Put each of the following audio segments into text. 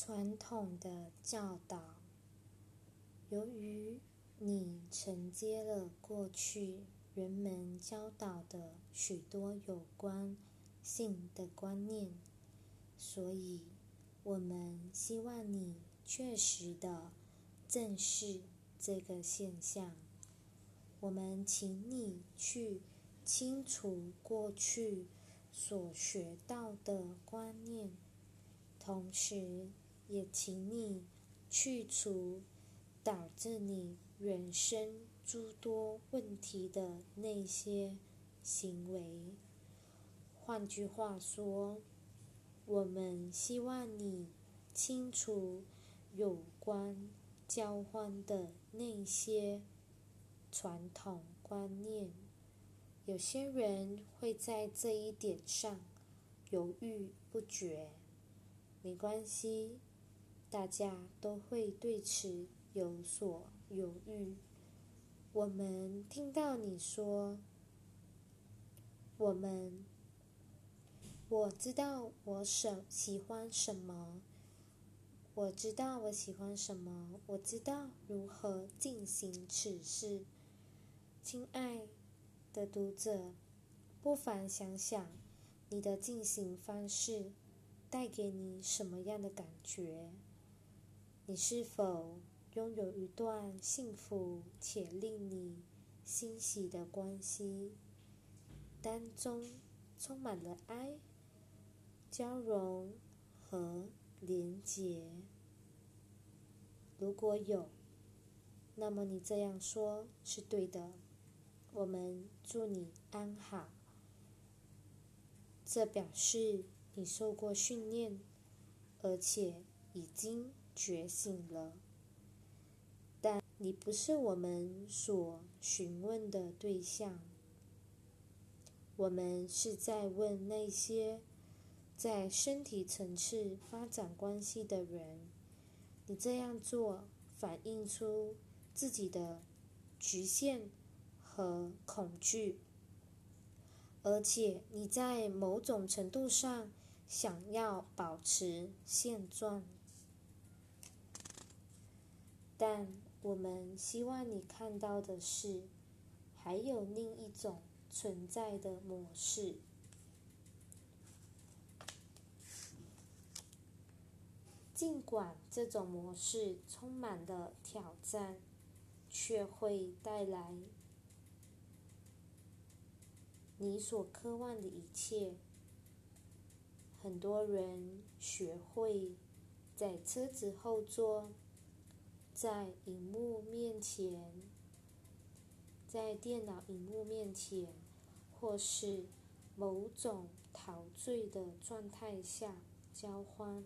传统的教导，由于你承接了过去人们教导的许多有关性的观念，所以我们希望你确实的正视这个现象。我们请你去清除过去所学到的观念。同时，也请你去除导致你人生诸多问题的那些行为。换句话说，我们希望你清除有关交换的那些传统观念。有些人会在这一点上犹豫不决。没关系，大家都会对此有所犹豫。我们听到你说：“我们，我知道我什喜欢什么，我知道我喜欢什么，我知道如何进行此事。”亲爱的读者，不妨想想你的进行方式。带给你什么样的感觉？你是否拥有一段幸福且令你欣喜的关系？当中充满了爱、交融和连结。如果有，那么你这样说是对的。我们祝你安好。这表示。你受过训练，而且已经觉醒了，但你不是我们所询问的对象。我们是在问那些在身体层次发展关系的人。你这样做反映出自己的局限和恐惧，而且你在某种程度上。想要保持现状，但我们希望你看到的是，还有另一种存在的模式。尽管这种模式充满了挑战，却会带来你所渴望的一切。很多人学会在车子后座，在荧幕面前，在电脑荧幕面前，或是某种陶醉的状态下交欢。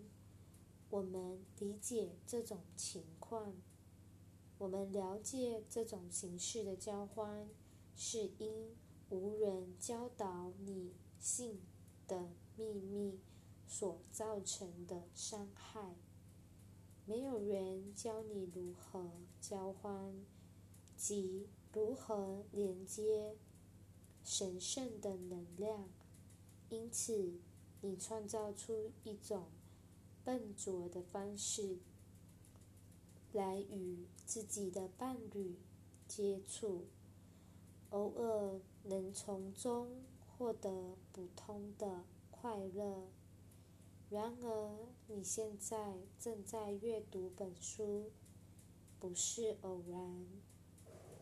我们理解这种情况，我们了解这种形式的交欢，是因无人教导你性的。秘密所造成的伤害，没有人教你如何交换及如何连接神圣的能量，因此你创造出一种笨拙的方式来与自己的伴侣接触，偶尔能从中获得普通的。快乐。然而，你现在正在阅读本书，不是偶然。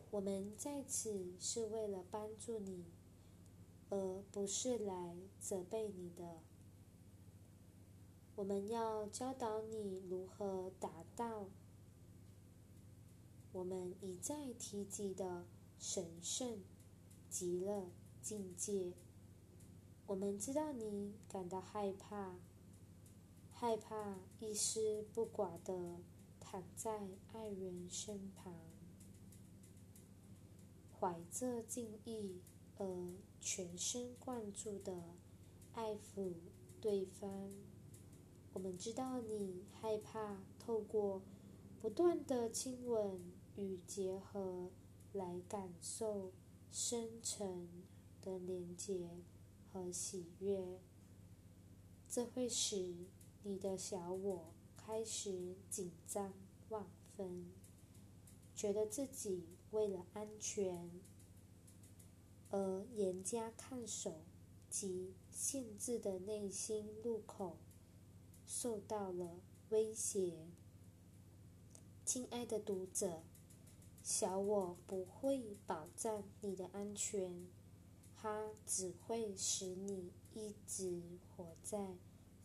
我们在此是为了帮助你，而不是来责备你的。我们要教导你如何达到我们一再提及的神圣极乐境界。我们知道你感到害怕，害怕一丝不挂的躺在爱人身旁，怀着敬意而全神贯注的爱抚对方。我们知道你害怕透过不断的亲吻与结合来感受深沉的连接。和喜悦，这会使你的小我开始紧张万分，觉得自己为了安全而严加看守及限制的内心入口受到了威胁。亲爱的读者，小我不会保障你的安全，它只会使你一直活在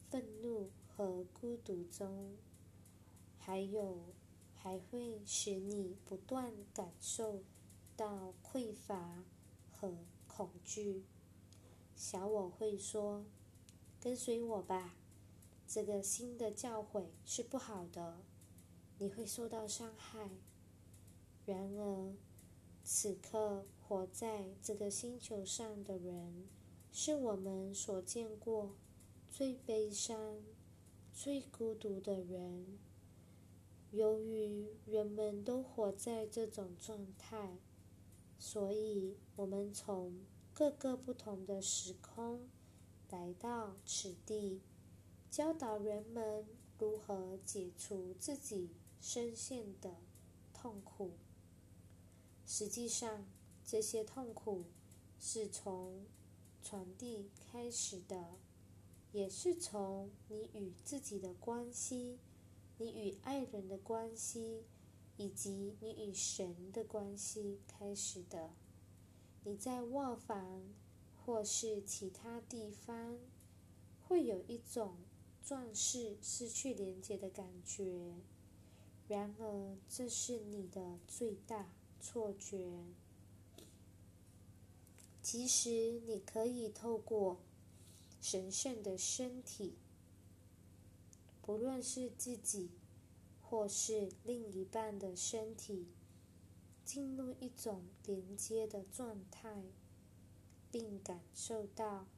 愤怒和孤独中，还有还会使你不断感受到匮乏和恐惧。小我会说：“跟随我吧，这个新的教诲是不好的。”你会受到伤害。然而，此刻活在这个星球上的人，是我们所见过最悲伤、最孤独的人。由于人们都活在这种状态，所以我们从各个不同的时空来到此地，教导人们如何解除自己。深陷的痛苦，实际上，这些痛苦是从传递开始的，也是从你与自己的关系、你与爱人的关系，以及你与神的关系开始的。你在卧房或是其他地方，会有一种壮士失去连接的感觉。然而，这是你的最大错觉。其实，你可以透过神圣的身体，不论是自己或是另一半的身体，进入一种连接的状态，并感受到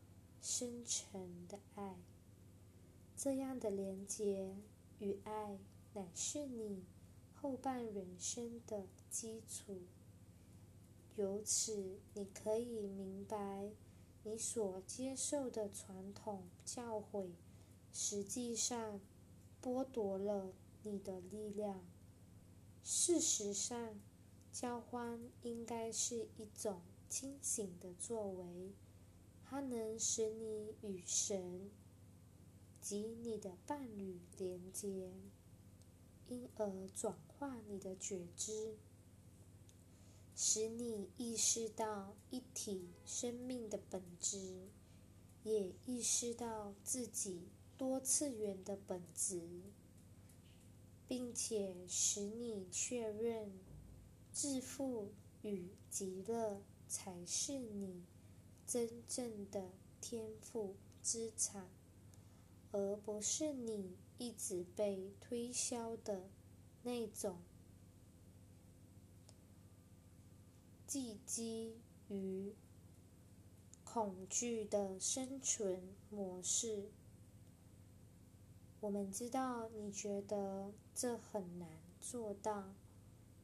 深沉的爱。这样的连接与爱。乃是你后半人生的基础。由此，你可以明白，你所接受的传统教诲，实际上剥夺了你的力量。事实上，交欢应该是一种清醒的作为，它能使你与神及你的伴侣连接。因而转化你的觉知，使你意识到一体生命的本质，也意识到自己多次元的本质，并且使你确认，致富与极乐才是你真正的天赋资产，而不是你。一直被推销的那种寄基于恐惧的生存模式，我们知道你觉得这很难做到，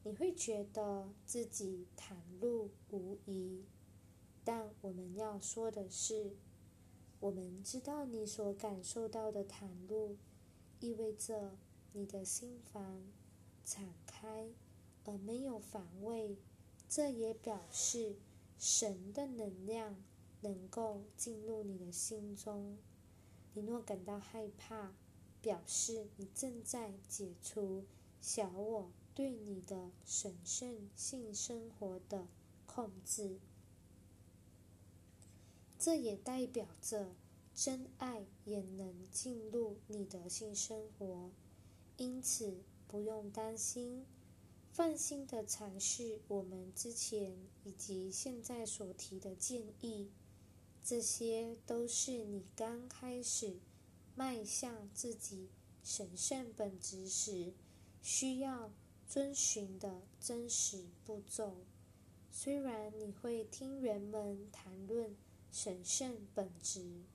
你会觉得自己袒露无遗，但我们要说的是，我们知道你所感受到的袒露。意味着你的心房敞开而没有防卫，这也表示神的能量能够进入你的心中。你若感到害怕，表示你正在解除小我对你的神圣性生活的控制。这也代表着。真爱也能进入你的性生活，因此不用担心，放心的尝试我们之前以及现在所提的建议。这些都是你刚开始迈向自己神圣本质时需要遵循的真实步骤。虽然你会听人们谈论神圣本质。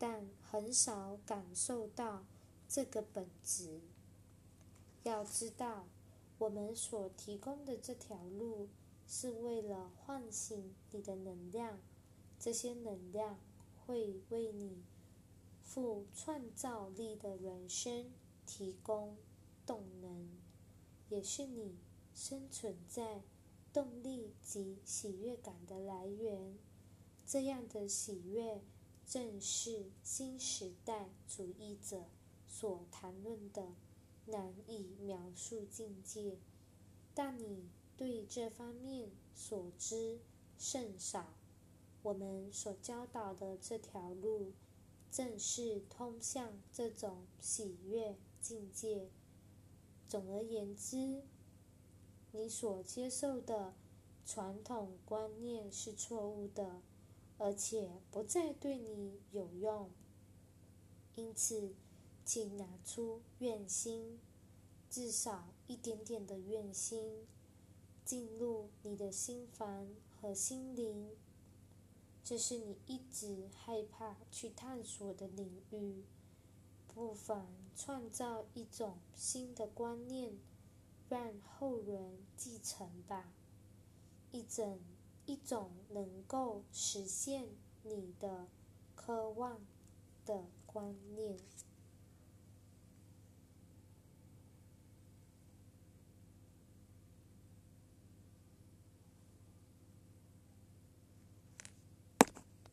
但很少感受到这个本质。要知道，我们所提供的这条路是为了唤醒你的能量，这些能量会为你富创造力的人生提供动能，也是你生存在动力及喜悦感的来源。这样的喜悦，正是新时代主义者所谈论的难以描述境界。但你对这方面所知甚少。我们所教导的这条路，正是通向这种喜悦境界。总而言之，你所接受的传统观念是错误的，而且不再对你有用。因此，请拿出愿心，至少一点点的愿心，进入你的心房和心灵。这是你一直害怕去探索的领域，不妨创造一种新的观念，让后人继承吧。一整一种能够实现你的渴望的观念。